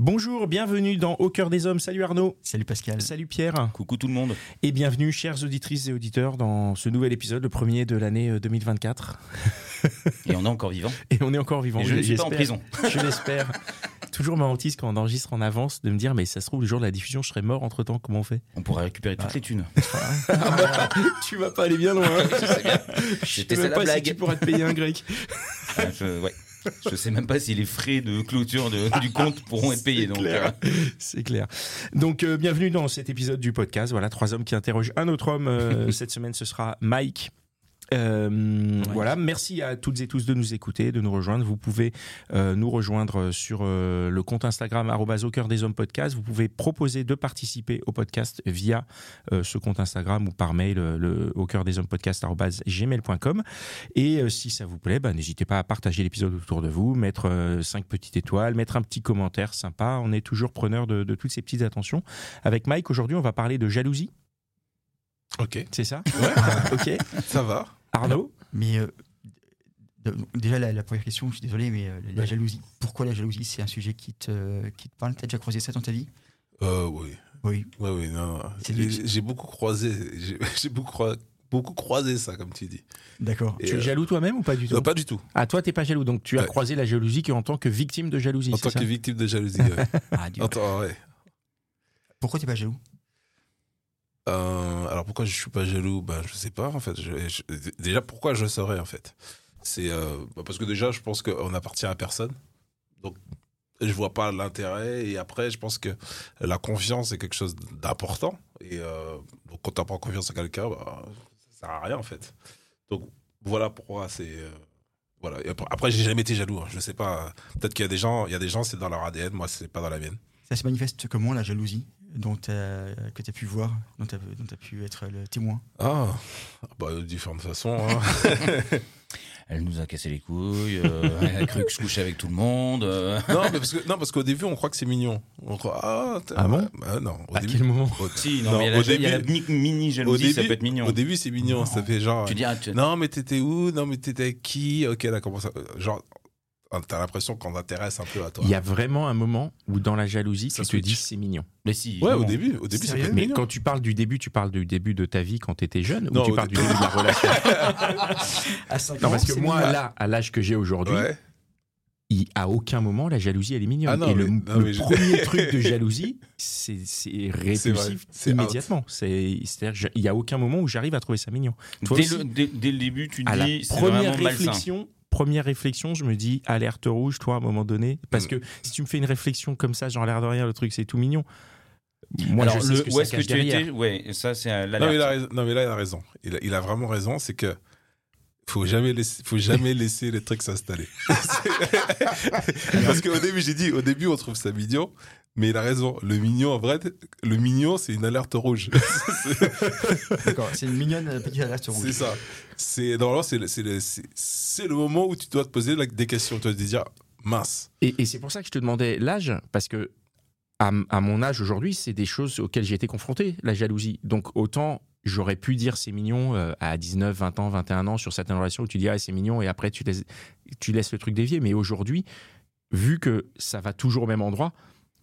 Bonjour, bienvenue dans Au cœur des hommes. Salut Arnaud. Salut Pascal. Salut Pierre. Coucou tout le monde. Et bienvenue, chères auditrices et auditeurs, dans ce nouvel épisode, le premier de l'année euh, 2024. Et on est encore vivant. Et on est encore vivant. Et je ne suis pas en prison. Je l'espère. Toujours ma hantise quand on enregistre en avance de me dire, mais ça se trouve, le jour de la diffusion, je serai mort entre temps. Comment on fait? On pourrait récupérer toutes les thunes. Tu vas pas aller bien loin. hein. Je C'était la pas si blague. tu pourras te payer un grec. Ah, je, ouais. Je sais même pas si les frais de clôture de- du compte pourront être payés. C'est Donc, clair. euh, C'est clair. Donc, euh, bienvenue dans cet épisode du podcast. Voilà, trois hommes qui interrogent un autre homme. Euh, cette semaine, ce sera Mike. Euh, Voilà, merci à toutes et tous de nous écouter, de nous rejoindre. Vous pouvez euh, nous rejoindre sur euh, le compte Instagram au cœur des hommes podcast. Vous pouvez proposer de participer au podcast via ce compte Instagram ou par mail le, au cœur des hommes podcast gmail.com. Et si ça vous plaît, bah, n'hésitez pas à partager l'épisode autour de vous, mettre cinq petites étoiles, mettre un petit commentaire sympa. On est toujours preneur de, de toutes ces petites attentions. Avec Mike, aujourd'hui, on va parler de jalousie. Ok, C'est ça? Ok. ça va. Arnaud Mais euh, déjà, la, la première question, je suis désolé, mais euh, la Ouais. jalousie. Pourquoi la jalousie C'est un sujet qui te, qui te parle? T'as déjà croisé ça dans ta vie? Euh, oui, Oui. oui, oui, non, J'ai beaucoup croisé, j'ai beaucoup, beaucoup croisé ça, comme tu dis. D'accord. Tu es euh, jaloux toi-même ou pas du tout? Non, pas du tout. Ah, toi, t'es pas jaloux. Donc, tu as Ouais. croisé la jalousie qu'en tant que victime de jalousie. En tant ça? que victime de jalousie. ouais. Ah, Dieu. En ouais. Pourquoi t'es pas jaloux? Euh, alors pourquoi je suis pas jaloux? Ben je sais pas en fait. Déjà pourquoi je serais en fait? C'est euh, bah, parce que déjà je pense qu'on appartient à personne. Donc je vois pas l'intérêt et après je pense que la confiance est quelque chose d'important et euh, donc quand t'as pas confiance à quelqu'un, bah, ça sert à rien en fait. Donc voilà pourquoi c'est voilà. Et après, après, j'ai jamais été jaloux. hein. Je sais pas. Peut-être qu'il y a des gens, il y a des gens c'est dans leur ADN. Moi c'est pas dans la mienne. Ça se manifeste comment la jalousie? Dont que tu as pu voir, dont tu as, pu être le témoin Ah bah de différentes façons. hein. elle nous a cassé les couilles. euh, elle a cru que je couchais avec tout le monde. euh. Non, mais parce que non, parce qu'au début, on croit que c'est mignon. On croit ah, Ah bon? Bah, Non. Au À début, quel moment? Au, Si, non, Non, mais il y a au la, il y a la début- mi- mini au jalousie, début, ça peut être mignon. Au début, c'est mignon. Ça fait genre. Tu dis, ah, tu- Non, mais t'étais où? Non, mais t'étais avec qui? Ok, là, comment ça Genre, t'as l'impression qu'on t'intéresse un peu à toi. Il y a vraiment un moment où, dans la jalousie, Ça tu te dis c'est mignon. mais si. Ouais, non. au début, au début, ça peut Sérieux être Mais mignon. quand tu parles du début, tu parles du début de ta vie quand tu étais jeune Non, ou tu parles du début- de la relation À 5 Non, parce que moi, là, à l'âge que j'ai aujourd'hui, Ouais. il- à aucun moment la jalousie elle est mignonne. Ah non, Et le, mais- non, le mais je- premier truc de jalousie, c'est c'est C'est répulsif c'est immédiatement. C'est- C'est-à-dire, il y a aucun moment où j'arrive à trouver ça mignon. Toi Dès aussi le, dès, dès le début, tu à la dis, c'est première vraiment malsain. Première réflexion, je me dis alerte rouge, toi, à un moment donné, parce Mm. que si tu me fais une réflexion comme ça, genre l'air de rien, le truc c'est tout mignon. Moi, Alors, je sais le- ce que où ça est-ce que tu derrière. étais Ouais, ça, c'est Non mais, l'alerte. raison. non, mais là, il a raison. Il a, il a vraiment raison. C'est que faut jamais laisser, faut jamais laisser les trucs s'installer. Parce qu'au début, j'ai dit, au début, on trouve ça mignon. Mais il a raison. Le mignon, en vrai, le mignon, c'est une alerte rouge. D'accord, c'est une mignonne euh, petite alerte rouge. C'est ça. C'est normalement c'est le, c'est le, le moment où tu dois te poser des questions. Tu dois te dire mince. Et, et c'est pour ça que je te demandais l'âge, parce que à, à mon âge aujourd'hui, c'est des choses auxquelles j'ai été confronté, la jalousie. Donc autant j'aurais pu dire c'est mignon euh, à 19, 20 ans, 21 ans sur certaines relations où tu dis ah, c'est mignon et après tu laisses, tu laisses le truc dévier. Mais aujourd'hui, vu que ça va toujours au même endroit,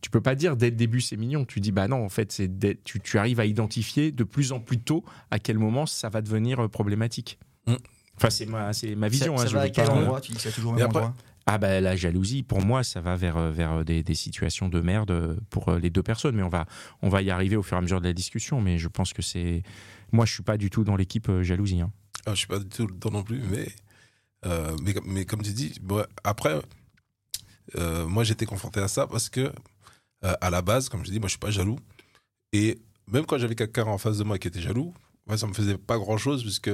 tu peux pas dire dès le début c'est mignon. Tu dis bah non, en fait, c'est dès- tu, tu arrives à identifier de plus en plus tôt à quel moment ça va devenir euh, problématique. Mm. Enfin, c'est ma, c'est ma vision. ça hein, je va veux à quel endroit Tu dis que c'est toujours au même après- endroit? Ah bah la jalousie, pour moi, ça va vers, euh, vers des, des situations de merde euh, pour euh, les deux personnes. Mais on va, on va y arriver au fur et à mesure de la discussion. Mais je pense que c'est... Moi, je suis pas du tout dans l'équipe euh, jalousie. hein. Ah, je suis pas du tout dedans non plus, mais euh, mais, comme- mais comme tu dis, bon, après, euh, moi j'étais confronté à ça parce que euh, à la base, comme je dis, moi je suis pas jaloux. Et même quand j'avais quelqu'un en face de moi qui était jaloux, moi, ça me faisait pas grand chose puisque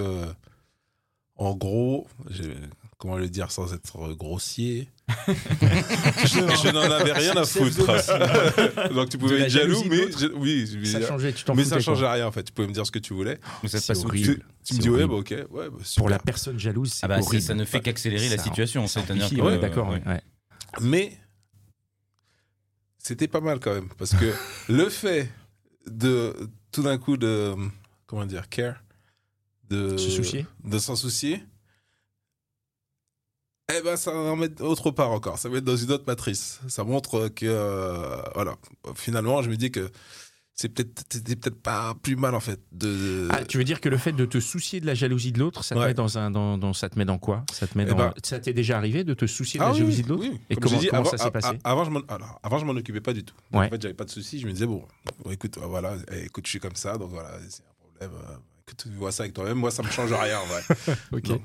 en gros, j'ai- comment le dire sans être grossier je, je n'en avais rien à foutre. Donc tu pouvais être jaloux, mais je- oui, je- Ça changeait, tu t'en mais ça changeait rien en fait. Tu pouvais me dire ce que tu voulais. Mais ça C'est passe au- horrible. Tu, tu me dis ouais, bah ok, ouais, bah, Pour la personne jalouse, c'est Ah bah ça ne fait qu'accélérer la situation. ça C'est-à-dire ouais, euh, d'accord, ouais. Mais c'était pas mal quand même parce que le fait de tout d'un coup de comment dire care de Se soucier. de s'en soucier eh ben ça en met autre part encore. Ça met dans une autre matrice. Ça montre que euh, voilà. Finalement je me dis que c'est peut-être c'était peut-être pas plus mal en fait de Ah, tu veux dire que le fait de te soucier de la jalousie de l'autre, ça te Ouais. met dans un, dans, dans- ça te met dans quoi? Ça te met Eh dans, ben- ça t'est déjà arrivé de te soucier de Ah la oui, jalousie de l'autre? oui. Et Comme comment, j'ai dit, comment avant, ça s'est passé? avant, je m'en, alors, avant, je m'en occupais pas du tout. Ouais. En fait, j'avais pas de soucis. Je me disais, bon, bon, écoute, euh, voilà, eh, écoute, je suis comme ça, donc voilà, c'est un problème. Écoute, tu vois ça avec toi-même. Moi, ça me change rien, en vrai. Ok.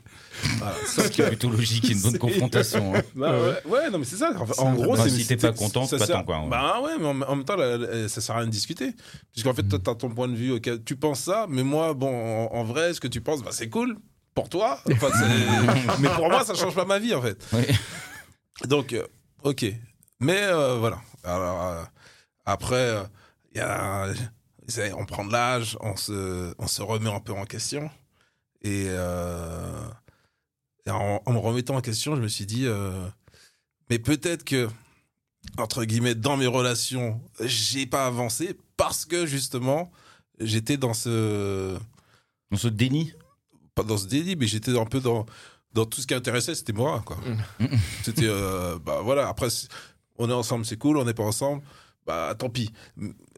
Voilà. Ce qui est plutôt logique, une bonne confrontation. hein. Bah, ouais, ouais, non, mais c'est ça. En, en gros, Bah, c'est. si t'es pas content, c'est pas sert- tant, quoi, ouais. Bah ouais, mais en, en même temps, là, là, ça sert à rien de discuter. Puisqu'en fait, toi, t'as ton point de vue, ok, tu penses ça, mais moi, bon, en, en vrai, ce que tu penses, bah, c'est cool. Pour toi, Enfin, mais pour moi, ça change pas ma vie, en fait. Oui. Donc, euh, ok. Mais euh, voilà. Alors, euh, après, euh, il y a, on prend de l'âge, on se, on se remet un peu en question. Et, euh, et en, en me remettant en question, je me suis dit, euh, mais peut-être que, entre guillemets, dans mes relations, j'ai pas avancé parce que justement, j'étais dans ce On se dénie. pas dans ce délit, mais j'étais un peu dans, dans tout ce qui intéressait, c'était moi, quoi. c'était, euh, bah voilà, après, on est ensemble, c'est cool, on n'est pas ensemble, bah tant pis.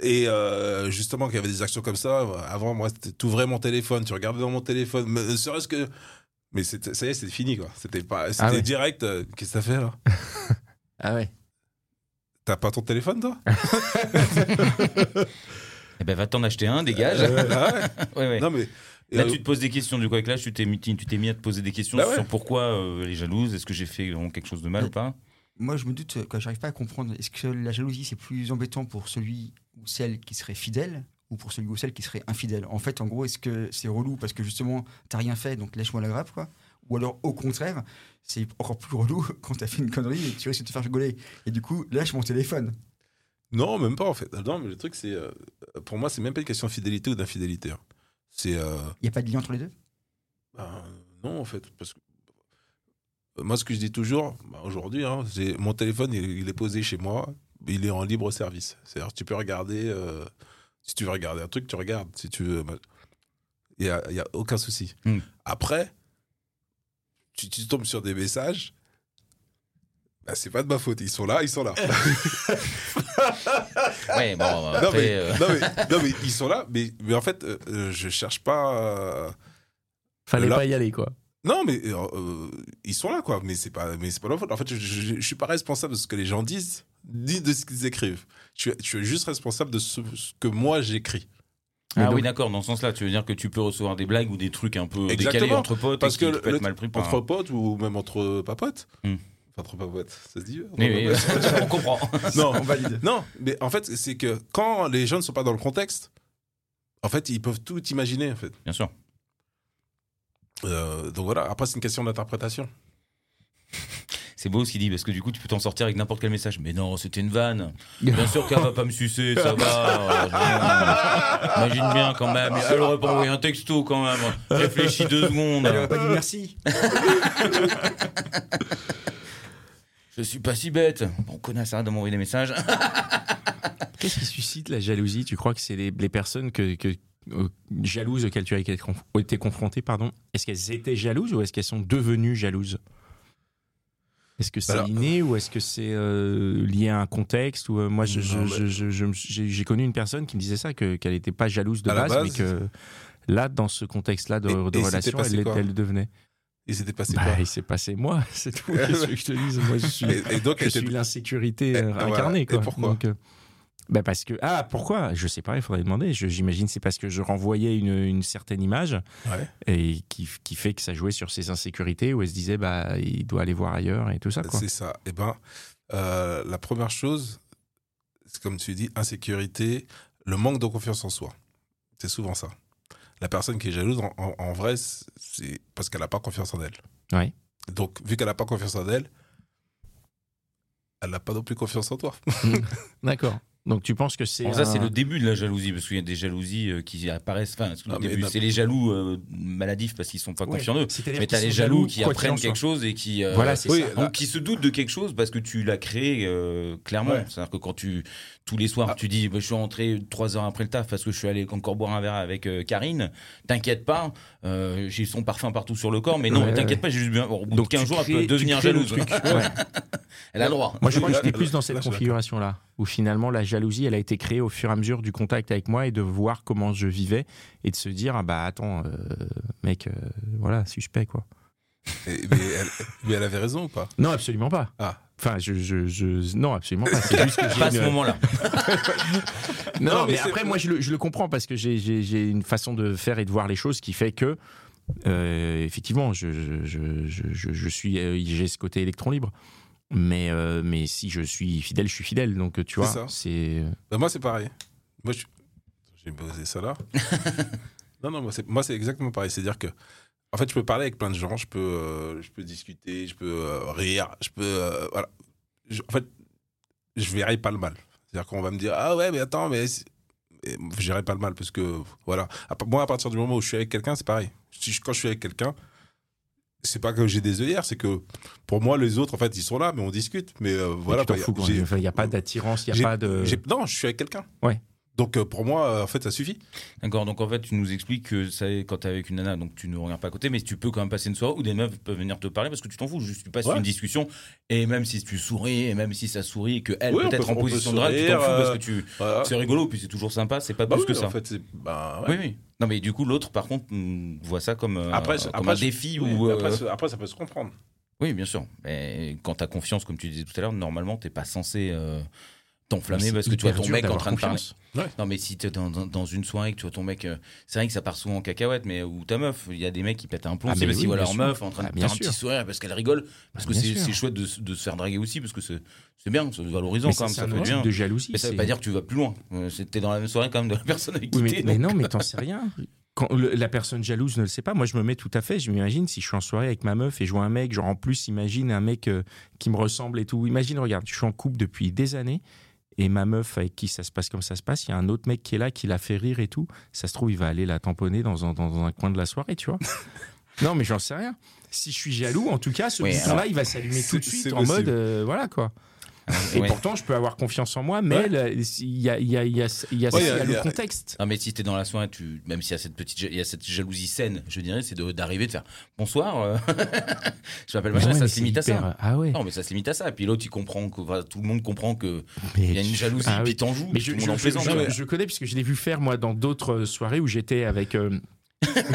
Et euh, justement, qu'il y avait des actions comme ça, avant, moi, c'était t'ouvrais mon téléphone, tu regardais dans mon téléphone, mais ne serait-ce que. Mais ça y est, c'était fini, quoi. C'était pas, c'était Ah ouais. direct. euh, Qu'est-ce que t'as fait, là Ah ouais. T'as pas ton téléphone, toi Eh ben, va t'en acheter un, dégage. Ah ouais Ouais, ouais. Non, mais. Là, euh, tu te poses des questions. Du coup, avec là, tu t'es mis, tu t'es mis à te poser des questions Bah ouais. sur pourquoi euh, elle est jalouse. Est-ce que j'ai fait vraiment quelque chose de mal ou pas Moi, je me doute que j'arrive pas à comprendre. Est-ce que la jalousie, c'est plus embêtant pour celui ou celle qui serait fidèle ou pour celui ou celle qui serait infidèle? En fait, en gros, est-ce que c'est relou parce que justement, t'as rien fait, donc lâche-moi la grappe, quoi? Ou alors, au contraire, c'est encore plus relou quand t'as fait une connerie et tu risques de te faire rigoler. Et du coup, lâche mon téléphone. Non, même pas, en fait. Non, mais le truc, c'est. euh, pour moi, c'est même pas une question de fidélité ou d'infidélité. hein. C'est. euh, Il n'y a pas de lien entre les deux? Ben, non, en fait, parce que euh, moi, ce que je dis toujours, ben, aujourd'hui, hein, mon téléphone, il, il est posé chez moi, il est en libre service. C'est-à-dire, tu peux regarder, euh, si tu veux regarder un truc, tu regardes. Si tu veux, il y a, y a aucun souci. Hmm. Après, tu, tu tombes sur des messages. ben, c'est pas de ma faute, ils sont là, ils sont là. Ouais, bon, non, après. mais, euh, non, mais, non, mais ils sont là, mais, mais en fait, euh, euh, je cherche pas. euh, Fallait Là- pas y aller, quoi. Non, mais euh, euh, ils sont là, quoi. Mais c'est pas, mais c'est pas leur faute. En fait, je, je, je suis pas responsable de ce que les gens disent, ni de ce qu'ils écrivent. Je suis juste responsable de ce, ce que moi j'écris. Ah donc- oui, d'accord. Dans ce sens-là, tu veux dire que tu peux recevoir des blagues ou des trucs un peu décalés entre potes Parce et que peut le- être mal pris par Entre potes ou même entre papotes. Hmm. Entre papotes, ça se dit Entre Oui, on comprend. Non, On valide. non, mais en fait, c'est que quand les gens ne sont pas dans le contexte, en fait, ils peuvent tout imaginer, en fait. Bien sûr. Euh, donc voilà, après, c'est une question d'interprétation. C'est beau ce qu'il dit parce que du coup, tu peux t'en sortir avec n'importe quel message. Mais non, c'était une vanne. Bien sûr qu'elle va pas me sucer, ça va. Imagine bien quand même. Elle aurait pas envoyé un texto quand même. Réfléchis deux secondes. Elle aurait pas dit merci. Je suis pas si bête. Bon, connasse, arrête de m'envoyer des messages. Qu'est-ce qui suscite la jalousie? Tu crois que c'est les, les personnes que, que- jalouses auxquelles tu as été conf- été confronté pardon, Est-ce qu'elles étaient jalouses ou est-ce qu'elles sont devenues jalouses? Est-ce que c'est Alors- inné ou est-ce que c'est euh, lié à un contexte ou euh, Moi, j'ai connu une personne qui me disait ça, que- qu'elle n'était pas jalouse de base, base, mais que là, dans ce contexte-là de, Et- de et relation, elle, devenait. Il s'était passé Bah, quoi? il s'est passé moi, c'est tout. Qu'est-ce que je te dise Moi, je suis, et, et donc, je suis l'insécurité euh, voilà. incarnée. Et Quoi. pourquoi? Donc, bah parce que ah pourquoi? Je sais pas il faudrait demander Je- j'imagine c'est parce que je renvoyais une, une certaine image Ouais. et qui, qui fait que ça jouait sur ses insécurités où elle se disait bah il doit aller voir ailleurs et tout ça C'est ça. Eh ben, euh, la première chose, c'est comme tu dis, insécurité, le manque de confiance en soi. C'est souvent ça. La personne qui est jalouse, en, en- en vrai, c'est parce qu'elle n'a pas confiance en elle. Ouais. Donc, vu qu'elle n'a pas confiance en elle, elle n'a pas non plus confiance en toi. D'accord. Donc tu penses que c'est. Ça, c'est le début de la jalousie, parce qu'il y a des jalousies euh, qui apparaissent. Enfin, c'est Ah, n'a- c'est les jaloux euh, maladifs parce qu'ils sont pas confiants en eux. Mais qu'ils t'as les jaloux qui apprennent quelque chose et qui. euh, Voilà, c'est oui, ça. donc, qui se doutent de quelque chose parce que tu l'as créé clairement. Ouais. C'est-à-dire que quand tu tous les soirs Ah. tu dis bah, je suis rentré trois heures après le taf parce que je suis allé encore boire un verre avec Karine, t'inquiète pas, j'ai son parfum partout sur le corps, mais non, Ouais, t'inquiète ouais. pas, j'ai juste bien. Au bout Donc de 15 tu jours, elle peut tu devenir jalouse. elle a le droit. Moi, je crois que j'étais plus dans cette configuration-là, où finalement la jalousie, elle a été créée au fur et à mesure du contact avec moi et de voir comment je vivais et de se dire, ah bah attends, euh, mec, euh, voilà, suspect quoi. Et- mais, elle, mais elle avait raison ou pas? Non, absolument pas. Ah. Enfin, je, je, je- non, absolument pas. C'est juste que j'ai Pas à ce une- moment-là. Non, Non, mais, après, moi, je le, je le comprends parce que j'ai- une façon de faire et de voir les choses qui fait que, euh, effectivement, je, je, je, je- je- je suis, euh, j'ai ce côté électron libre. Mais, euh, mais si je suis fidèle, je suis fidèle. Donc, tu vois, c'est. Bah, Moi, c'est pareil. Moi, je... j'ai posé ça là. non, non, moi, c'est moi, c'est exactement pareil. C'est-à-dire que, en fait, je peux parler avec plein de gens, je peux, euh, je peux discuter, je peux euh, rire, je peux. voilà. Je- en fait, je verrai pas le mal. C'est-à-dire qu'on va me dire Ah ouais, mais attends, mais. Je verrai pas le mal parce que, voilà. Moi, à partir du moment où je suis avec quelqu'un, c'est pareil. Si je- quand je suis avec quelqu'un, c'est pas que j'ai des œillères, c'est que pour moi, les autres, en fait, ils sont là, mais on discute. Mais euh, voilà. Il n'y a pas d'attirance, il n'y a pas de. Non, je suis avec quelqu'un. Ouais. Donc euh, pour moi, euh, en fait, ça suffit. D'accord, donc en fait, tu nous expliques que ça quand t'es avec une nana, donc tu ne regardes pas à côté, mais tu peux quand même passer une soirée où des meufs peuvent venir te parler parce que tu t'en fous. Juste, tu passes Ouais. une discussion et même si tu souris, et même si ça sourit, et que elle Oui, peut- en on peut position de drague, tu t'en fous parce euh, que tu. Voilà. C'est rigolo, puis c'est toujours sympa, c'est pas Bah plus oui, que ça. En fait, c'est bah, ouais. Oui, oui. Non, mais du coup, l'autre, par contre, voit ça comme, euh, Après, comme après, un défi oui, ou. après, euh, ça- après, ça peut se comprendre. Oui, bien sûr. Mais quand t'as confiance, comme tu disais tout à l'heure, normalement, t'es pas censé euh, t'enflammer parce que tu vois ton mec en train de parler. confiance. Non, mais si t'es dans, dans, dans une soirée que tu vois ton mec, euh, c'est vrai que ça part souvent en cacahuète, mais ou ta meuf, il y a des mecs qui pètent un plomb, Ah, c'est mais parce oui, qu'ils voient bien leur sûr. meuf en train de Ah, faire bien un petit sourire parce qu'elle rigole, parce que c'est chouette de, se- de se faire draguer aussi, parce que c'est bien, c'est valorisant Mais quand même, ça fait bien. de jalousie. Mais ça veut pas dire que tu vas plus loin. Euh, T'es dans la même soirée quand même de la personne avec qui t'es, mais non, mais t'en sais rien. Quand le- la personne jalouse ne le sait pas, moi je me mets tout à fait. Je m'imagine si je suis en soirée avec ma meuf et je vois un mec, genre en plus, imagine un mec euh, qui me ressemble et tout. Imagine, regarde, je suis en couple depuis des années et ma meuf avec qui ça se passe comme ça se passe, il y a un autre mec qui est là, qui la fait rire et tout. Ça se trouve, il va aller la tamponner dans un, dans un coin de la soirée, tu vois. non, mais j'en sais rien. Si je suis jaloux, en tout cas, ce Oui, bouton-là, il va s'allumer tout de suite en mode, euh, voilà quoi. Et pourtant, je peux avoir confiance en moi, mais il y a, y y y Ouais, le contexte. Non, mais si t'es dans la soirée, tu, même s'il y a cette petite, il y a cette jalousie saine, je dirais, c'est de- d'arriver de faire bonsoir. euh, je m'appelle machin, ça se limite à ça. Ah ouais. Non, mais ça se limite à ça. Et puis l'autre, il comprend que enfin, tout le monde comprend que il y a une jalousie, Ah puis oui. t'en joues, Mais je, connais puisque je l'ai vu faire moi dans d'autres euh, soirées où j'étais avec euh,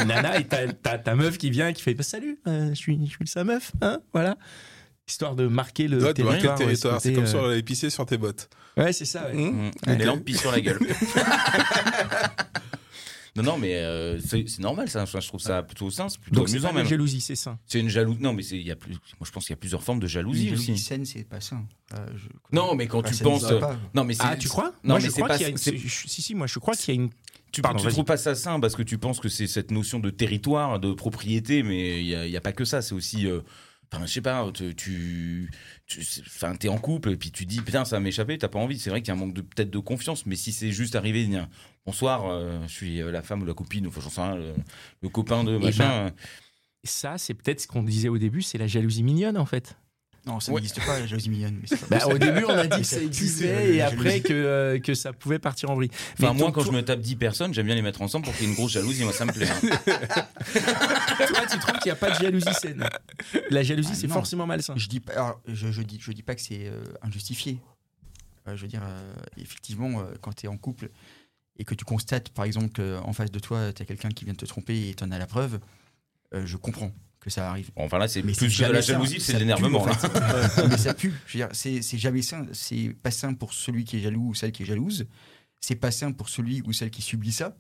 nana et ta meuf qui vient et qui fait bah, salut, euh, je suis je suis sa meuf, hein, voilà. Histoire de marquer le Ouais, de marquer territoire. le territoire. C'est comme euh, si on allait pisser sur tes bottes. Ouais, c'est ça. ouais. Mmh. Te pisse sur la gueule. non, non, mais euh, c'est normal, ça. Je trouve ça plutôt sain, c'est plutôt Donc amusant pas même. jalousie, c'est ça. C'est une jalousie. Non, mais il y a plus. Moi, je pense qu'il y a plusieurs formes de jalousie Une aussi. jalousie saine, c'est pas ça. Euh, je- Non, mais quand Enfin, tu penses. Non, mais Ah, tu crois? Non, Moi, mais je c'est crois pas. qu'il y a une. Si si, moi je crois qu'il y a une. Tu, Pardon, tu trouves pas ça sain parce que tu penses que c'est cette notion de territoire, de propriété, mais il n'y a, il y a pas que ça. C'est aussi. euh, Enfin, je sais pas, tu, tu, tu- enfin, t'es en couple et puis tu dis putain, ça va m'échapper, t'as pas envie. C'est vrai qu'il y a un manque de peut-être de confiance, mais si c'est juste arrivé, dire bonsoir, euh, je suis euh, la femme ou la copine, enfin, j'en sais rien, le, le copain de Eh machin. euh, Ça, c'est peut-être ce qu'on disait au début, c'est la jalousie mignonne en fait. Non, ça Ouais. n'existe pas, la jalousie mignonne. mais c'est pas Bah, au début, on a dit que ça existait et après que, euh, que ça pouvait partir en vrille. Enfin, Mais moi, quand je me tape 10 personnes, j'aime bien les mettre ensemble pour qu'il y ait une grosse jalousie. Moi, ça me plaît. hein. Toi, tu trouves qu'il n'y a pas de jalousie saine? La jalousie, Ah, c'est forcément malsain. Je dis pas, alors, je, je dis, je dis pas que c'est euh, injustifié. Euh, je veux dire, euh, effectivement, euh, quand tu es en couple et que tu constates, par exemple, qu'en face de toi, tu as quelqu'un qui vient de te tromper et tu en as la preuve, euh, je comprends que ça arrive. Bon, enfin, là, c'est Mais plus de la jalousie, c'est de l'énervement. fait. mais ça pue. Je veux dire, c'est c'est jamais sain. C'est pas sain pour celui qui est jaloux ou celle qui est jalouse. C'est pas sain pour celui ou celle qui subit ça.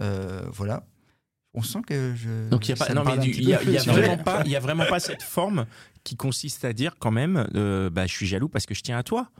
Euh, voilà. On sent que je. Donc il y a ça pas, me non mais parle un du- petit il y a, peu, il y a si vous vraiment voulez. pas, il y a vraiment pas cette forme qui consiste à dire quand même, euh, bah je suis jaloux parce que je tiens à toi.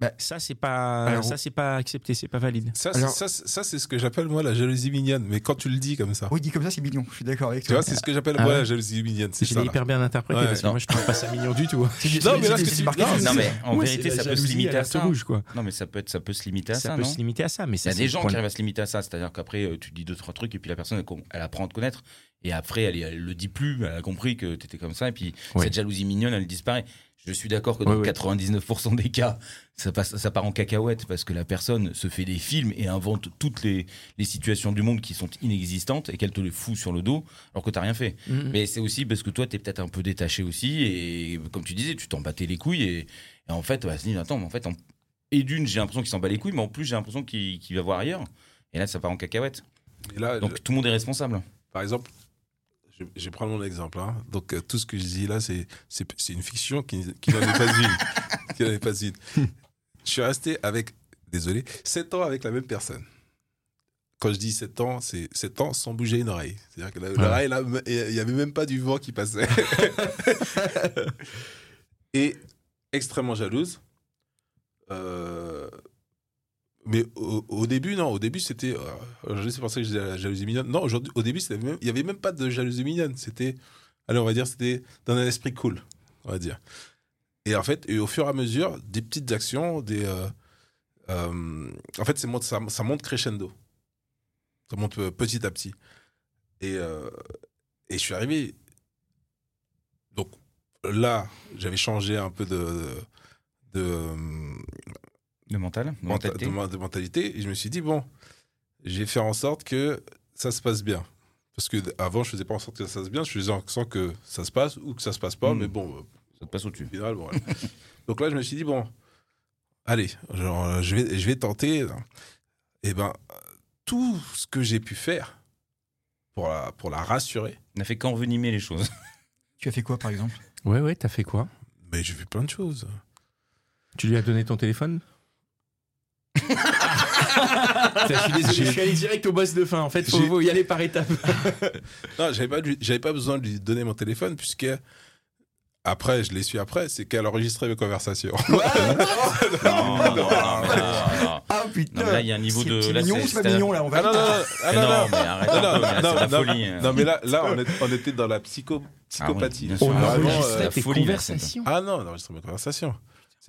Bah, ça c'est pas, alors- ça c'est pas accepté, c'est pas valide. Ça, Alors- c'est, ça, c'est- ça, c'est ce que j'appelle moi la jalousie mignonne. Mais quand tu le dis comme ça, Oui, dit comme ça, c'est mignon. Je suis d'accord avec tu toi. vois, c'est ce que j'appelle Ah moi ouais la jalousie mignonne. C'est Je ça. l'ai là. hyper bien interprété Ouais. parce que Non. moi je trouve pas ça mignon du tout. Non, mais là, ce que c'est tu- marqué non, mais en Ouais, vérité, ça peut se limiter à ça. rouge quoi. Non, mais ça peut, être, ça peut se limiter à ça, Ça peut se limiter à ça, mais Il y a c'est des gens qui arrivent à se limiter à ça, c'est-à-dire qu'après, euh, tu dis deux, trois trucs, et puis la personne, elle apprend à te connaître, et après, elle, elle le dit plus, elle a compris que tu étais comme ça, et puis cette jalousie mignonne, elle disparaît. Je suis d'accord que dans ouais. 99% des cas, ça, passe, ça part en cacahuète, parce que la personne se fait des films et invente toutes les, les situations du monde qui sont inexistantes, et qu'elle te les fout sur le dos, alors que t'as rien fait. Mhm. Mais c'est aussi parce que toi, tu es peut-être un peu détaché aussi, et comme tu disais, tu t'en battais les couilles, et, et en fait, bah, se dit, attends, mais en fait, en- et d'une, j'ai l'impression qu'il s'en bat les couilles, mais en plus, j'ai l'impression qu'il va voir ailleurs. Et là, ça part en cacahuète. Et là, Donc tout le monde est responsable. Par exemple, je, je vais prendre mon exemple. hein. Donc, euh, tout ce que je dis là, c'est, une fiction qui, qui n'en est pas une. qui n'en est pas une. Je suis resté avec, désolé, 7 ans avec la même personne. Quand je dis 7 ans, c'est 7 ans sans bouger une oreille. C'est-à-dire que l'oreille, là, il n'y avait même pas du vent qui passait. Et extrêmement jalouse. Euh, mais au, début, non. Au début, c'était. euh, c'est pour ça que je disais la jalousie mignonne. Non, aujourd'hui, au début, il n'y avait même pas de jalousie mignonne. C'était. Allez, on va dire, c'était dans un esprit cool, on va dire. Et en fait, et au fur et à mesure, des petites actions, des. euh, euh, en fait, ça, ça monte crescendo. Ça monte euh, petit à petit. Et, et je suis arrivé. Donc là, j'avais changé un peu de, Le mental, de menta- mentalité. de, de mentalité. Et je me suis dit, bon, je vais faire en sorte que ça se passe bien. Parce que avant, je faisais pas en sorte que ça se passe bien, je faisais en sorte que ça se passe ou que ça se passe pas. Mm. Mais bon, euh, Ça te passe au-dessus. au final, bon, voilà. Donc là, je me suis dit, bon, allez, genre, euh, je, vais, je vais tenter. Et ben, tout ce que j'ai pu faire pour la, pour la rassurer, n'a fait qu'envenimer les choses. Tu as fait quoi, par exemple? Ouais ouais, t'as fait quoi? Mais j'ai fait plein de choses. Tu lui as donné ton téléphone? Je suis désolé, je suis allé direct au boss de fin. En fait, faut, faut y aller par étapes. Non, j'avais pas, j'avais pas besoin de lui donner mon téléphone puisque après, je l'ai su après, c'est qu'elle enregistrait mes conversations. non, non, non, non, là, Ah non, putain mais là, il y a un niveau C'est de. c'est mignon, c'est- pas mignon là, on va. Ah non, non, non, ah, Mais non, non, non. mais arrête Non, non, non, la non, folie. hein. Non, mais là, là on, est- on était dans la psycho, psychopathie. On Ah, enregistrait euh, tes conversations. Ah non, on enregistrait mes conversations.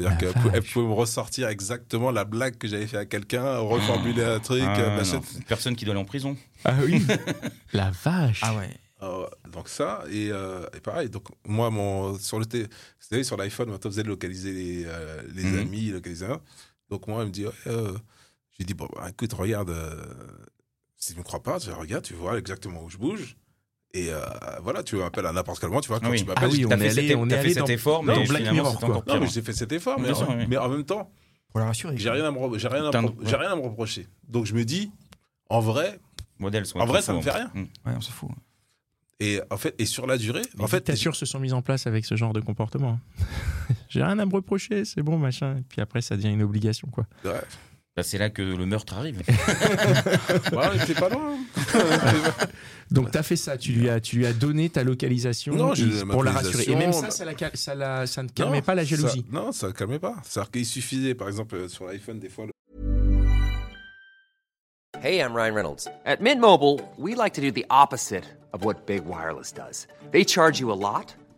C'est-à-dire La qu'elle pouvait me ressortir exactement la blague que j'avais fait à quelqu'un, reformuler un truc, Ah, euh, machin. personne qui doit aller en prison. Ah oui La vache Ah ouais. Euh, donc ça, et, euh, et pareil, donc moi, mon, sur le té- vous savez, sur l'iPhone, maintenant, vous allez localiser les, euh, les Mhm. amis, localiser un. Donc moi, elle me dit, ouais, euh, j'ai dit, bon, bah, écoute, regarde, euh, si tu me crois pas, tu regardes, tu vois exactement où je bouge. Et euh, voilà, tu m'appelles à n'importe quel moment, tu vois, quand Ah oui. tu m'appelles, Ah oui, on fait, allé- on fait cet effort, mais finalement, c'est non, mais j'ai fait cet effort, mais, en, oui. mais en même temps, Pour la rassurer. j'ai rien à me, j'ai rien à, Putain, me- j'ai rien à me reprocher. Donc je me dis, en vrai, En vrai, ça me fait rien. Ouais, on s'en fout. et en fait, et sur la durée, En en fait, dictatures se sont mises en place avec ce genre de comportement. J'ai rien à me reprocher, c'est bon, machin. Et puis après, ça devient une obligation, quoi. ouais. Bah, c'est là que le meurtre arrive. Voilà, j'étais pas loin. Donc, t'as fait ça, tu lui as, tu lui as donné ta localisation Non, et- pour la rassurer. Et même ça, ça, la ça, la- ça ne calmait Non, pas la jalousie. ça- non, ça ne calmait pas. C'est-à-dire qu'il suffisait, par exemple, euh, sur l'iPhone, des fois, le- Hey, I'm Ryan Reynolds. At Mint Mobile, we like to do the opposite of what Big Wireless does. They charge you a lot,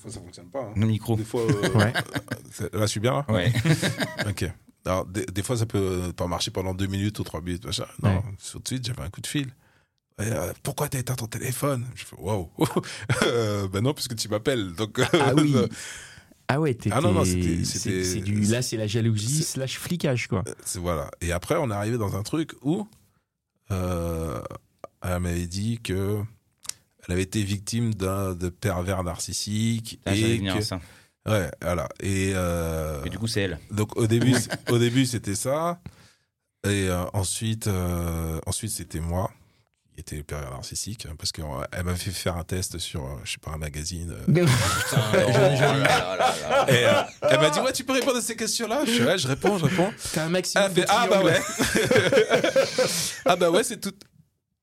fois, ça fonctionne pas. hein. Le micro. Des fois, euh, Ouais. là, je suis bien. Là Ouais. ok. Alors, des, des fois, ça peut pas marcher pendant deux minutes ou trois minutes. Machin. Non, Ouais. tout de suite, j'avais un coup de fil. Euh, pourquoi t'as éteint ton téléphone? Je fais waouh. Euh, ben non, puisque tu m'appelles. Donc, Ah oui. Ah ouais, Ah non, non, c'était- du, là, c'est la jalousie slash flicage, quoi. voilà. Et après, on est arrivé dans un truc où euh, elle m'avait dit que elle avait été victime d'un de pervers narcissique Ah, et que, ça. ouais, voilà. Et, euh, Et du coup, c'est elle. donc au début, au début, c'était ça. Et euh, ensuite, euh, ensuite c'était moi qui était le pervers narcissique hein, parce qu'elle m'avait fait faire un test sur, je sais pas, un magazine. et euh, elle m'a dit ouais, tu peux répondre à ces questions-là. Je suis là, je réponds, je réponds. T'as un Elle maximum fait, ah bah ouais. ah bah ouais, c'est tout.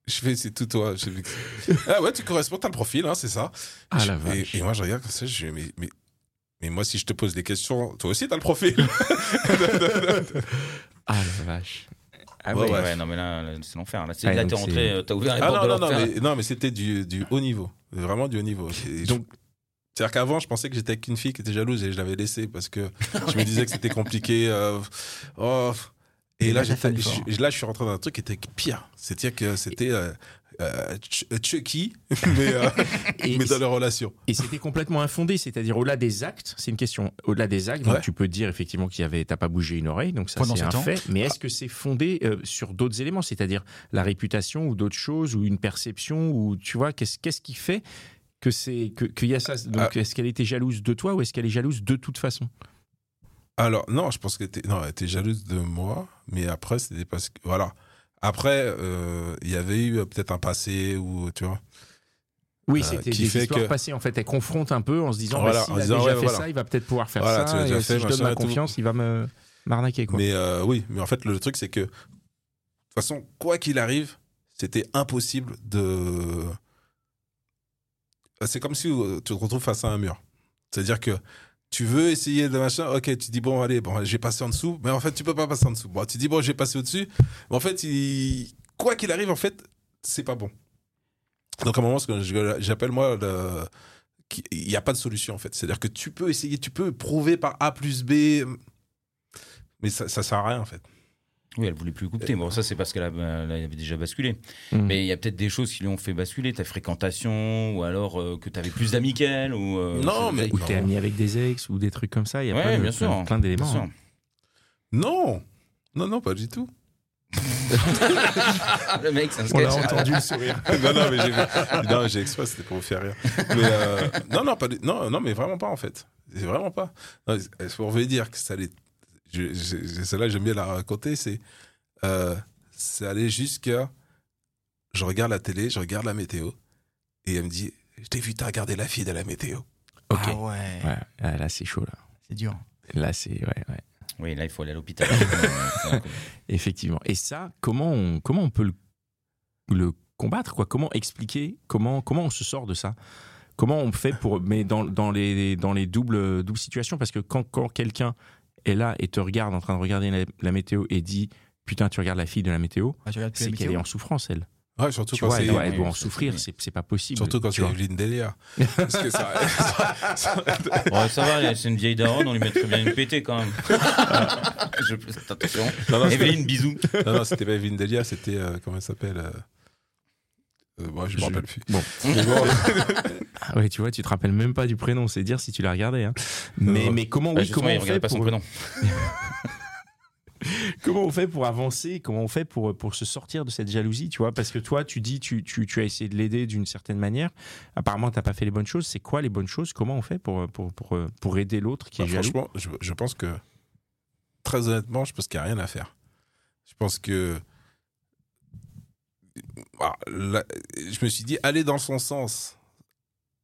Je fais, c'est tout toi. Je fais, ah ouais, tu corresponds, t'as le profil, hein, c'est ça. Ah, Je- la et, vache. et moi, je regarde comme ça, je dis, mais, mais, mais moi, si je te pose des questions, toi aussi, t'as le profil. Ah la vache. Ah Ouais, ouais. ouais. Non, mais là, là, c'est l'enfer. Là, c'est- Ouais, là t'es rentré, t'as ouvert les ah portes non, de non, mais, non, mais c'était du, du haut niveau. Vraiment du haut niveau. Donc- C'est-à-dire qu'avant, je pensais que j'étais avec une fille qui était jalouse et je l'avais laissée parce que je me disais que c'était compliqué. euh, oh. Et Et là, je- là, je suis rentré dans un truc qui était pire. C'est-à-dire que c'était euh, euh, Ch- Chucky, mais, euh, dans les relations. Et c'était complètement infondé, c'est-à-dire au-delà des actes, c'est une question. Au-delà des actes, donc tu peux dire effectivement qu'il y avait, t'as pas bougé une oreille, donc ça c'est un sept ans. fait. Mais est-ce que c'est fondé euh, sur d'autres éléments, c'est-à-dire la réputation ou d'autres choses ou une perception ou tu vois qu'est-ce qu'est-ce qui fait que c'est que qu'il y a ça? Donc Ah. est-ce qu'elle était jalouse de toi ou est-ce qu'elle est jalouse de toute façon? Alors, non, je pense qu'elle était, non, elle était jalouse de moi, mais après, c'était parce que, voilà. Après, euh, il y avait eu euh, peut-être un passé ou, tu vois. Oui, Euh, c'était qui des fait histoires que- passées. En fait, elle confronte un peu en se disant, Voilà, bah, s'il a disant, déjà ouais, fait voilà. ça, il va peut-être pouvoir faire Voilà, ça. et fait, si je donne ma tout. confiance, il va me m'arnaquer quoi. Mais euh, oui, mais en fait, le truc, c'est que, de toute façon, quoi qu'il arrive, c'était impossible de. C'est comme si euh, tu te retrouves face à un mur. C'est-à-dire que tu veux essayer de machin, ok, tu dis, bon, allez, bon, j'ai passé en dessous, mais en fait, tu peux pas passer en dessous. Bon, tu dis, bon, j'ai passé au-dessus, mais en fait, quoi qu'il arrive, en fait, c'est pas bon. Donc, à un moment, j'appelle, moi, il n'y a pas de solution, en fait. C'est-à-dire que tu peux essayer, tu peux prouver par A plus B, mais ça, ça sert à rien, en fait. Oui, elle voulait plus écouter. Bon, ça, c'est parce qu'elle avait déjà basculé. Mm. Mais il y a peut-être des choses qui lui ont fait basculer, ta fréquentation, ou alors euh, que tu avais plus d'amis qu'elle, ou. euh, Non, je- mais- Ou t'es ami avec des ex ou des trucs comme ça. Il y a Ouais, plein, de- bien sûr. plein, plein Bien d'éléments. hein. Non, non, non, pas du tout. Le mec, c'est un On a sketch. entendu le sourire. non, non, mais j'ai, non, j'ai exprès, c'était pour vous faire rire. Mais euh, non, non, pas, du- non, non, mais vraiment pas en fait. C'est vraiment pas. Non, pour vous dire que ça allait. Je, celle-là, j'aime bien la raconter. C'est, euh, c'est aller jusqu'à. Je regarde la télé, je regarde la météo, et elle me dit, je t'ai vu, t'as regardé la fille de la météo. Ok. Ah ouais, Ouais, ah, là c'est chaud là. c'est dur. Là c'est ouais, ouais. Oui, là, il faut aller à l'hôpital. Effectivement. Et ça, comment on, comment on peut le, le combattre quoi? Comment expliquer? Comment, comment on se sort de ça? Comment on fait pour. Mais dans, dans, les, dans les doubles, doubles situations, parce que quand, quand quelqu'un est là et te regarde en train de regarder la, la météo et dit Putain, tu regardes la fille de la météo, Ah, c'est qu'elle est en souffrance, elle. Ouais, surtout Tu quand vois, c'est. elle doit, elle doit en souffrir, c'est pas possible. Surtout quand tu c'est vois. Evelyne Delia. Parce que ça. ça- Ouais, ça va, c'est une vieille daronne, on lui mettrait bien une pétée quand même. Je attention. Non, non, c'était- Evelyne, bisous. non, non, c'était pas Evelyne Delia, c'était. euh, comment elle s'appelle euh, euh, moi, je me rappelle plus. Bon. Ah ouais, tu vois, tu te rappelles même pas du prénom, c'est dire si tu l'as regardé. Hein. Mais, mais comment, Bah, oui, comment, on fait pas son pour, prénom. comment on fait pour avancer Comment on fait pour, pour se sortir de cette jalousie Tu vois, parce que toi, tu dis, tu, tu, tu as essayé de l'aider d'une certaine manière. Apparemment, tu n'as pas fait les bonnes choses. C'est quoi les bonnes choses? Comment on fait pour, pour, pour, pour aider l'autre qui Bah, est jaloux? franchement, je, je pense que, très honnêtement, je pense qu'il n'y a rien à faire. Je pense que. Ah, je me suis dit, aller dans son sens.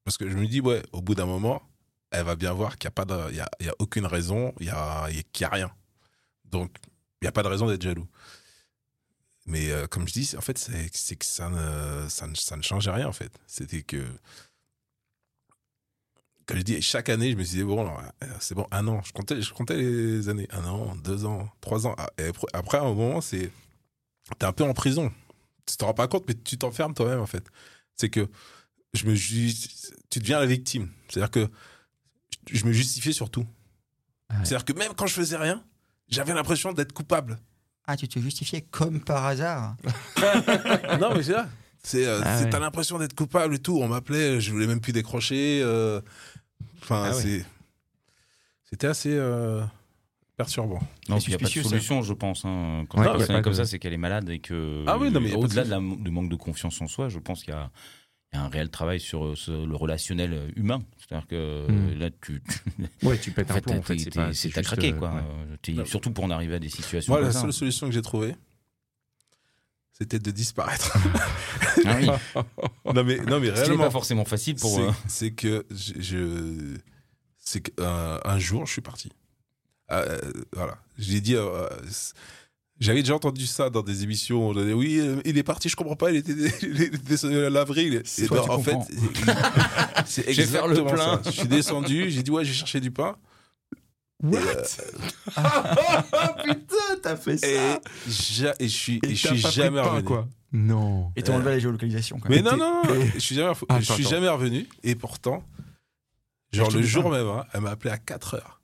Parce que je me dis, ouais, au bout d'un moment, elle va bien voir qu'il n'y a, pas y a, y a aucune raison, il n'y a, y a- y a rien. Donc, il n'y a pas de raison d'être jaloux. Mais euh, comme je dis, en fait, c'est que ça ne, ça, ne, ça ne changeait rien, en fait. C'était que comme je dis, chaque année, je me disais, bon, alors, euh, c'est bon, un an. Je comptais, je les années. Un an, deux ans, trois ans. Ah, Et après, à un moment, c'est. T'es un peu en prison. Tu t'en rends pas compte, mais tu t'enfermes toi-même, en fait. C'est que je me tu deviens la victime. C'est-à-dire que je me justifiais sur tout. Ah ouais. C'est-à-dire que même quand je faisais rien, j'avais l'impression d'être coupable. Ah, tu te justifiais comme par hasard. non, mais c'est là. C'est, euh, Ah ouais. T'as l'impression d'être coupable et tout. On m'appelait, je voulais même plus décrocher. euh, Enfin, Ah ouais. c'est. C'était assez euh, perturbant. Non, C'est il n'y a pas de ça. solution, je pense. Hein. Quand Ouais, une personne est comme de- ça, c'est qu'elle est malade et que. Ah oui, non, mais au-delà de du manque de confiance en soi, je pense qu'il y a, un réel travail sur euh, ce- le relationnel euh, humain. C'est-à-dire que Mm. euh, là, tu, Ouais, tu pètes un plomb. En fait, c'est juste, craqué, euh, quoi. ouais. Surtout pour en arriver à des situations. Moi, comme la ça. seule solution que j'ai trouvée, c'était de disparaître. Ah oui. non, mais, non, mais Ce réellement. pas forcément facile pour. c'est- euh, C'est que je, je- c'est que euh, un jour je suis parti. Euh, voilà, j'ai dit. euh, c'est- j'avais déjà entendu ça dans des émissions. On disait, oui, euh, il est parti, je comprends pas. Il était, il était descendu à l'avril. Et ben, en fait, c'est faire le exactement plein. ça. Je suis descendu. J'ai dit ouais, j'ai cherché du pain. What? Putain, t'as fait Et, ja- et je suis, et je suis jamais revenu. quoi. Non. Et t'as Euh, enlevé la géolocalisation. Quand Mais même. non, non, non, je suis jamais, Ah, je suis jamais revenu. Et pourtant, genre le jour pain. même, hein, elle m'a appelé à 4 heures.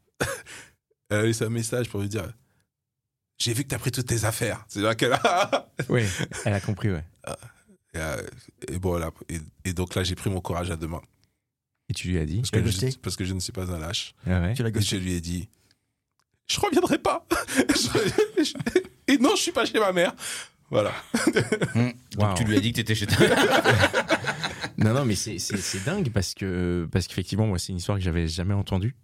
Elle a laissé un message pour me dire J'ai vu que t'as pris toutes tes affaires. C'est là qu'elle a. Oui, elle a compris, ouais. et, euh, et bon, là, et, et donc là, j'ai pris mon courage à deux mains. Et tu lui as dit Parce que, je, ghosté parce que je ne suis pas un lâche. Ah ouais. Tu l'as Et je lui ai dit Je reviendrai pas. Et non, je suis pas chez ma mère. Voilà. Donc Waouh. tu lui as dit que t'étais chez toi. Non, non, mais c'est dingue parce que parce qu'effectivement, moi, c'est une histoire que j'avais jamais entendue.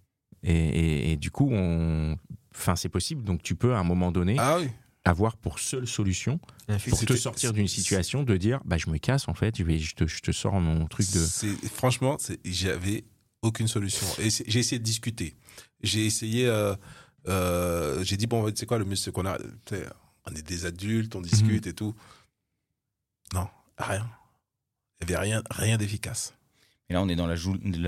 Et, et- et du coup, on... enfin, c'est possible. Donc, tu peux à un moment donné Ah oui. avoir pour seule solution pour te sortir d'une situation de dire, bah, je me casse en fait, je vais, je te, je te sors mon truc de. C'est- Franchement, c'est- j'avais aucune solution. Et c'est- j'ai essayé de discuter. J'ai essayé. euh, euh, j'ai dit, bon, tu sais quoi, le mieux, c'est qu'on a. On est des adultes, on discute et tout. Non, rien. Il n'y avait rien, rien d'efficace. Et là, on est dans la,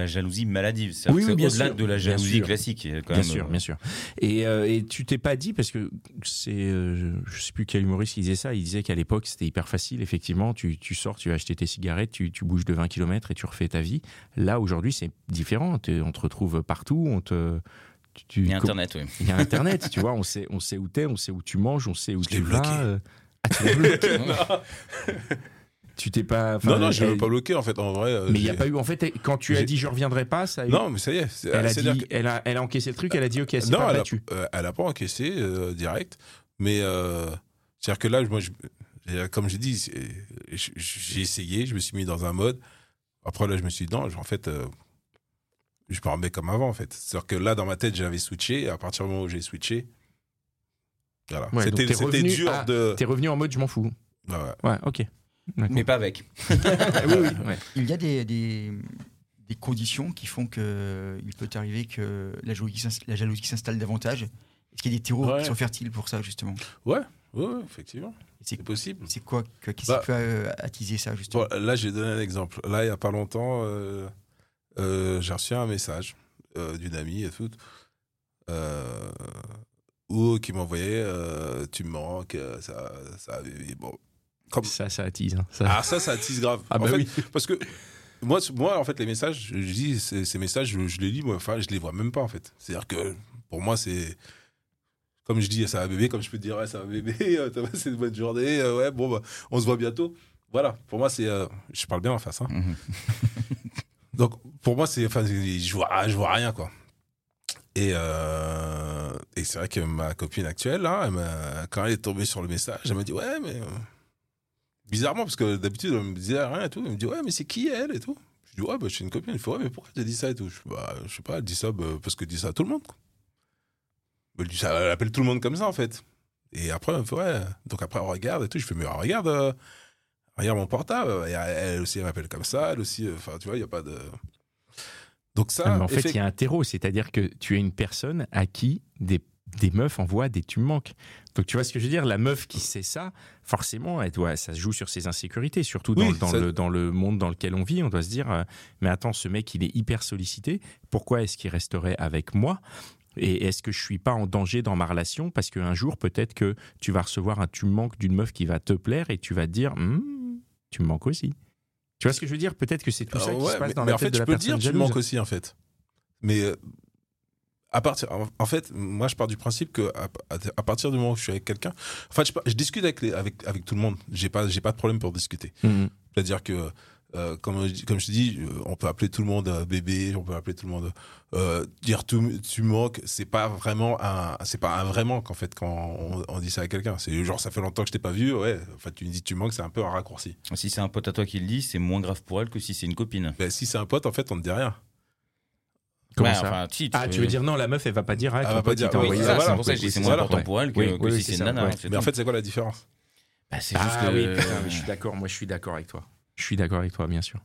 jalousie maladive. C'est-à-dire Oui, que oui, c'est bien au-delà de la jalousie classique. quand Bien même, sûr, euh, bien sûr. Et, euh, et tu t'es pas dit, parce que c'est, euh, je sais plus quel humoriste qui disait ça, il disait qu'à l'époque c'était hyper facile, effectivement, tu, tu sors, tu vas acheter tes cigarettes, tu, tu bouges de 20 km et tu refais ta vie. Là, aujourd'hui, c'est différent, on te retrouve partout, on te... tu- tu- Il y a Internet, oui. Il y a Internet, tu vois, on sait, on sait où t'es, on sait où tu manges, on sait où Je tu vas. bloqué. euh. Ah, tu l'as bloqué Tu t'es pas... non, non, je ne pas bloqué, en fait. En vrai. euh, Mais il n'y a pas eu... En fait, quand tu as dit je reviendrai pas, ça a eu... Non, mais ça y est. Elle a, c'est-à-dire dit, que- elle, a, elle a encaissé le truc, elle a dit ok, c'est non, pas elle a, battu. euh, elle a pas encaissé euh, direct. Mais euh, c'est-à-dire que là, moi, je- comme j'ai dit, j'ai essayé, je me suis mis dans un mode. Après, là, je me suis dit, non, en fait, euh, je me remets comme avant, en fait. C'est-à-dire que là, dans ma tête, j'avais switché. Et à partir du moment où j'ai switché, voilà. Ouais, c'était dur à- de. T'es revenu en mode je m'en fous. Ouais, ok. Mais pas avec. oui, oui. ouais. Il y a des, des, des conditions qui font que il peut arriver que la jalousie, s'inst- la jalousie s'installe davantage. Est-ce qu'il y a des terreaux Ouais. qui sont fertiles pour ça, justement? Ouais, ouais, effectivement. C'est possible. c'est quoi que- Qu'est-ce Bah, qui peut euh, attiser ça, justement? Bon, là, j'ai donné un exemple. Là, il n'y a pas longtemps, euh, euh, j'ai reçu un message euh, d'une amie et tout, euh, où, qui m'envoyait euh, Tu me manques, euh, ça, ça. bon. Comme... Ça, ça attise. hein. Ça- Ah, ça, ça attise grave. Ah En bah fait, oui. Parce que moi, moi, en fait, les messages, je, dis, ces, ces messages, je, je les lis, moi, enfin, je les vois même pas, en fait. C'est-à-dire que pour moi, c'est. Comme je dis, ça va bébé, comme je peux te dire, ouais, ça va bébé, euh, t'as passé une bonne journée, euh, ouais, bon, bah, on se voit bientôt. Voilà, pour moi, c'est. euh, je parle bien en face, hein. Mhm. Donc, pour moi, c'est. Enfin, je vois, je vois rien, quoi. Et, euh, et c'est vrai que ma copine actuelle, là, elle quand elle est tombée sur le message, elle m'a dit Ouais, mais. Bizarrement, parce que d'habitude, elle me disait rien et tout. Elle me dit Ouais, mais c'est qui elle et tout Je dis Ouais, bah, je suis une copine. Elle fait Ouais, mais pourquoi tu as dit ça et tout? Je dis Bah, je sais pas, elle dit ça bah, parce qu'elle dit ça à tout le monde. quoi. Elle, dit ça, elle appelle tout le monde comme ça, en fait. Et après, elle me fait Ouais. Donc après, elle regarde et tout. Je fais Mais regarde. euh, Regarde mon portable. Et elle aussi, elle m'appelle comme ça. Elle aussi, euh, enfin, tu vois, il n'y a pas de. Donc ça. Ah, mais en fait, il effect- y a un terreau, c'est-à-dire que tu es une personne à qui des, des meufs envoient des tu me manques. Donc tu vois ce que je veux dire? La meuf qui sait ça, forcément, elle doit, ça se joue sur ses insécurités, surtout dans, Oui, dans ça- le, dans le monde dans lequel on vit. On doit se dire, euh, mais attends, ce mec, il est hyper sollicité. Pourquoi est-ce qu'il resterait avec moi? Et est-ce que je suis pas en danger dans ma relation? Parce qu'un jour, peut-être que tu vas recevoir un tu me manques d'une meuf qui va te plaire et tu vas te dire, Hmm, tu me manques aussi. Tu vois ce que je veux dire? Peut-être que c'est tout ça Ah qui ouais, se passe mais, dans mais la en fait, de je la peux dire, tu me manques aussi, en fait. Mais euh, à partir, en- en fait, moi, je pars du principe que à, à- à partir du moment où je suis avec quelqu'un, je, par- je discute avec, les- avec, avec tout le monde. J'ai pas, j'ai pas de problème pour discuter. Mhm. C'est-à-dire que euh, comme, comme je te dis, euh, on peut appeler tout le monde euh, bébé, on peut appeler tout le monde euh, dire tu, tu manques. C'est pas vraiment un, c'est pas un vrai manque en fait quand on, on dit ça à quelqu'un. C'est genre ça fait longtemps que je t'ai pas vu, ouais. Enfin tu me dis tu manques, c'est un peu un raccourci. Si c'est un pote à toi qui le dit, c'est moins grave pour elle que si c'est une copine. Mais si c'est un pote, en fait, on ne dit rien. Comment Ouais, ça enfin, si, Ah, tu veux dire non, la meuf, elle va pas dire. Ah, Elle va pas dire, oui, Oui, ça, ça, c'est voilà. pour ça que c'est moins voilà. important pour elle que, Oui, que oui, si oui, c'est une ça, nana. Mais en fait, c'est quoi la différence? Bah, c'est juste Ah que. oui, putain, mais je suis d'accord. Moi, je suis d'accord avec toi. Je suis d'accord avec toi, bien sûr.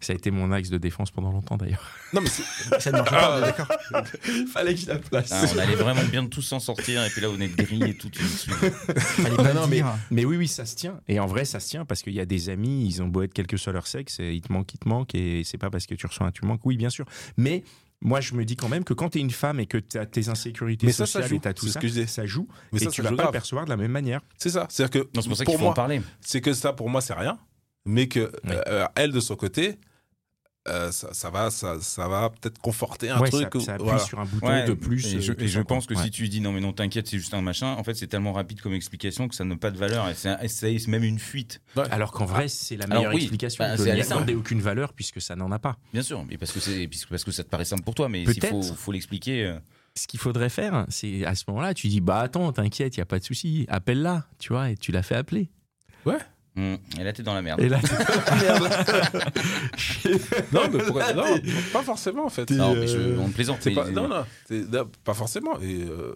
Ça a été mon axe de défense pendant longtemps d'ailleurs. Non, mais c'est- Ça ne marche pas, on est d'accord. Fallait que je la place. Ah, on allait vraiment bien tous s'en sortir et puis là on est grillé tout de suite. Non, pas non, le mais, dire. mais oui, oui, ça se tient. Et en vrai, ça se tient parce qu'il y a des amis, ils ont beau être quel que soit leur sexe, et ils te manquent, ils te manquent, et c'est pas parce que tu reçois un tu manques. Oui, bien sûr. Mais moi, je me dis quand même que quand tu es une femme et que tu as tes insécurités Mais ça, ça sociales joue. et tu tout C'est ça, que ça joue. Mais et ça, tu ça vas pas le grave. percevoir de la même manière. c'est ça. C'est-à-dire que Non, c'est pour ça pour qu'il faut en moi, parler. c'est que ça, pour moi, c'est rien. Mais que Oui. euh, elle, de son côté, euh, ça, ça va, ça, ça va peut-être conforter un Ouais, truc. ça, ça appuie voilà. sur un bouton Ouais, de plus. Et je, euh, et je pense que Ouais. si tu dis non mais non t'inquiète c'est juste un machin, en fait c'est tellement rapide comme explication que ça n'a pas de valeur et c'est même une fuite. Alors qu'en vrai, c'est la Alors meilleure oui, explication. bah, c'est aucune valeur puisque ça n'en a pas. Bien sûr, mais parce que c'est puisque- parce que ça te paraît simple pour toi, mais s'il faut, l'expliquer. euh, Ce qu'il faudrait faire, c'est à ce moment-là, tu dis bah attends, t'inquiète, il y a pas de souci, appelle-la, tu vois, et tu l'as fait appeler. Et là t'es dans la merde. Et là, Non, mais pourquoi Non, pas forcément, en fait. Non, mais je, on plaisante. C'est mais- pas, non, non, pas forcément. Et, euh,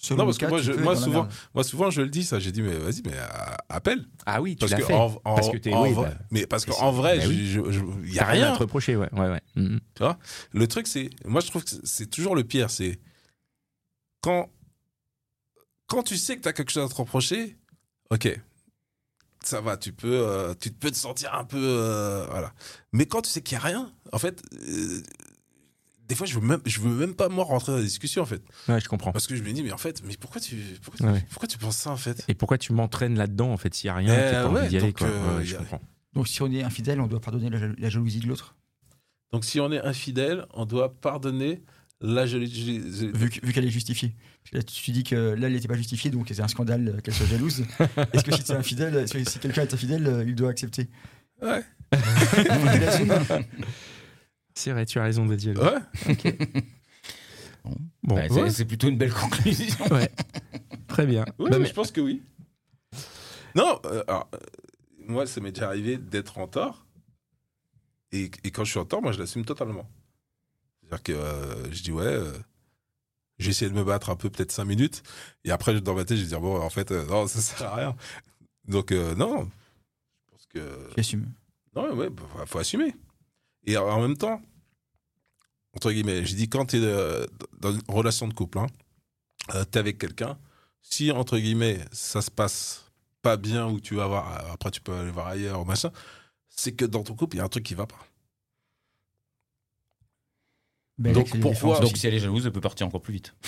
Selon non, parce que moi, je- dans la souvent, merde. moi, souvent, je le dis, ça. J'ai dit, mais vas-y, mais euh, appelle. ah oui, tu Parce que, fait. en, en- Parce que t'es- en oui, vrai- bah, mais parce qu'en vrai, bah je- oui. je- je- il y T'as a rien à te reprocher, ouais, ouais, ouais. Mhm. Tu vois Le truc, c'est. Moi, je trouve que c'est toujours le pire. C'est. Quand. Quand tu sais que tu as quelque chose à te reprocher, ok. Ça va, tu peux, euh, tu peux te sentir un peu. euh, voilà. Mais quand tu sais qu'il n'y a rien, en fait. euh, des fois, je veux même, je veux même pas moi rentrer dans la discussion en fait, Ouais, je comprends. parce que je me dis mais en fait, mais pourquoi tu, pourquoi, tu- Ouais. pourquoi tu penses ça en fait? Et pourquoi tu m'entraînes là-dedans en fait s'il y a rien, Eh t'as pas ouais, envie d'y aller donc, quoi. euh, Ouais, y je a- comprends. Donc si on est infidèle, on doit pardonner la, jal- la jalousie de l'autre? Donc si on est infidèle, on doit pardonner la jalousie. Vu qu'elle est justifiée. Là, tu dis que là, elle n'était pas justifiée, donc c'est un scandale euh, qu'elle soit jalouse. Est-ce que si tu es infidèle, euh, si si quelqu'un est infidèle, euh, il doit accepter Ouais. C'est vrai, tu as raison de dire. Ouais. Bon, Ouais, c'est ouais, c'est plutôt une belle conclusion. ouais. très bien. Oui, Bah, mais mais- je pense que oui. Non, euh, alors, euh, moi, ça m'est déjà arrivé d'être en tort. Et, et quand je suis en tort, moi, je l'assume totalement. C'est-à-dire que euh, je dis, ouais, euh, j'ai essayé de me battre un peu, peut-être cinq minutes. Et après, dans ma tête, je vais dire, bon, en fait, euh, non, ça sert à rien. Donc, euh, non. Je pense que. Non, ouais, bah, faut- assumer. Et en- même temps, entre guillemets, j'ai dit quand tu es dans une relation de couple, hein, euh, tu es avec quelqu'un, si entre guillemets ça se passe pas bien ou tu vas voir, euh, après tu peux aller voir ailleurs ou machin, c'est que dans ton couple, il y a un truc qui va pas. Belle Donc, de pourquoi-. Donc si elle est jalouse, elle peut partir encore plus vite.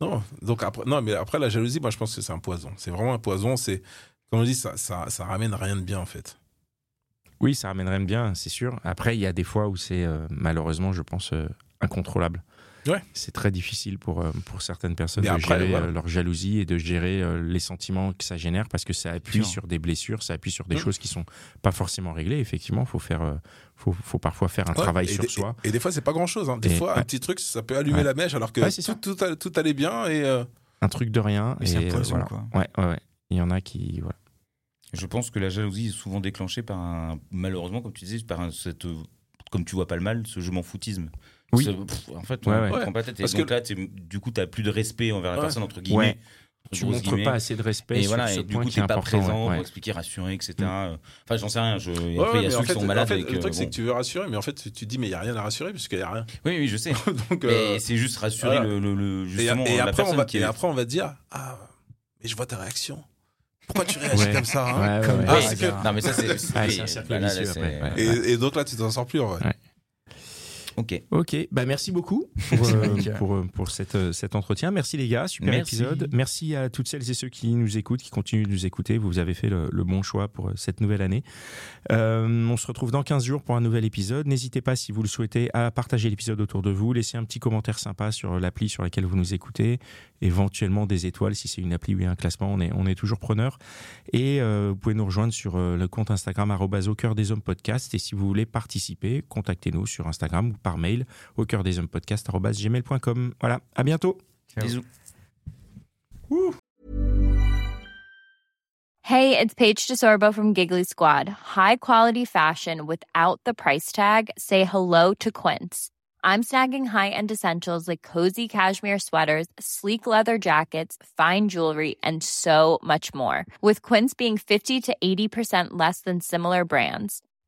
Non, donc après, non, mais après la jalousie, moi je pense que c'est un poison. C'est vraiment un poison. C'est, comme on dit, ça, ça, ça ramène rien de bien en fait. Oui, ça ramènerait bien, c'est sûr. Après, il y a des fois où c'est euh, malheureusement, je pense, euh, incontrôlable. Ouais. C'est très difficile pour, euh, pour certaines personnes Mais de après, gérer voilà. euh, leur jalousie et de gérer euh, les sentiments que ça génère parce que ça appuie sur des blessures, ça appuie sur des Mhm. choses qui sont pas forcément réglées. Effectivement, faut faire, faut, faut parfois faire un Ouais, travail et sur des- soi. Et, et des fois, c'est pas grand chose. Des Et- fois, un petit truc, ça peut allumer Ouais. la mèche alors que tout, tout, a- tout allait bien et. euh, Un truc de rien. Et c'est un euh, poison, voilà. quoi. Ouais, ouais, ouais. Il y en a qui, voilà. Je pense que la jalousie est souvent déclenchée par un, malheureusement, comme tu disais, par un, cette, comme tu vois pas le mal, ce je m'en foutisme. Oui. Pff, en fait, Ouais, on ouais. prend pas la tête. Et Parce donc que- là, t'es- du coup, tu n'as plus de respect envers la Ouais. personne, entre guillemets. Tu montres guillemets. pas assez de respect Et sur voilà, ce et du point coup, n'es pas présent ouais, pour expliquer, rassurer, etc. Enfin, j'en sais rien. Je... et Ouais, après, il y a mais ceux en qui sont malades. en fait, que, le truc, c'est que tu veux rassurer, mais en fait, tu, tu dis, mais il n'y a rien à rassurer puisqu'il n'y a rien. Oui, oui, je sais. Donc, euh, Mais c'est juste rassurer voilà. le, le- le- et, justement et la après, on personne va, qui et est. après, on va dire, ah, mais je vois ta réaction. Pourquoi tu réagis Ouais. comme ça hein Ouais, ouais, Comme ouais. Ah, que- Non, mais ça, c'est. Ah, et, et donc là, tu t'en sors plus en vrai. Ok. Ok, bah merci beaucoup pour, euh, pour, euh, pour cette, euh, cet entretien. Merci les gars, super Merci. épisode. Merci à toutes celles et ceux qui nous écoutent, qui continuent de nous écouter. Vous avez fait le, le bon choix pour cette nouvelle année. Euh, on se retrouve dans 15 jours pour un nouvel épisode. N'hésitez pas, si vous le souhaitez, à partager l'épisode autour de vous, laisser un petit commentaire sympa sur l'appli sur laquelle vous nous écoutez éventuellement des étoiles si c'est une appli ou un classement. On est, on est toujours preneur. Et euh, vous pouvez nous rejoindre sur le compte Instagram au cœur des hommes podcast. Et si vous voulez participer, contactez-nous sur Instagram par mail au cœur des hommes podcast gmail.com. Voilà, à bientôt. Bisous. Hey, it's Paige DeSorbo from Giggly Squad. High quality fashion without the price tag? Say hello to Quince. I'm snagging high-end essentials like cozy cashmere sweaters, sleek leather jackets, fine jewelry, and so much more. With Quince being 50 to 80% less than similar brands.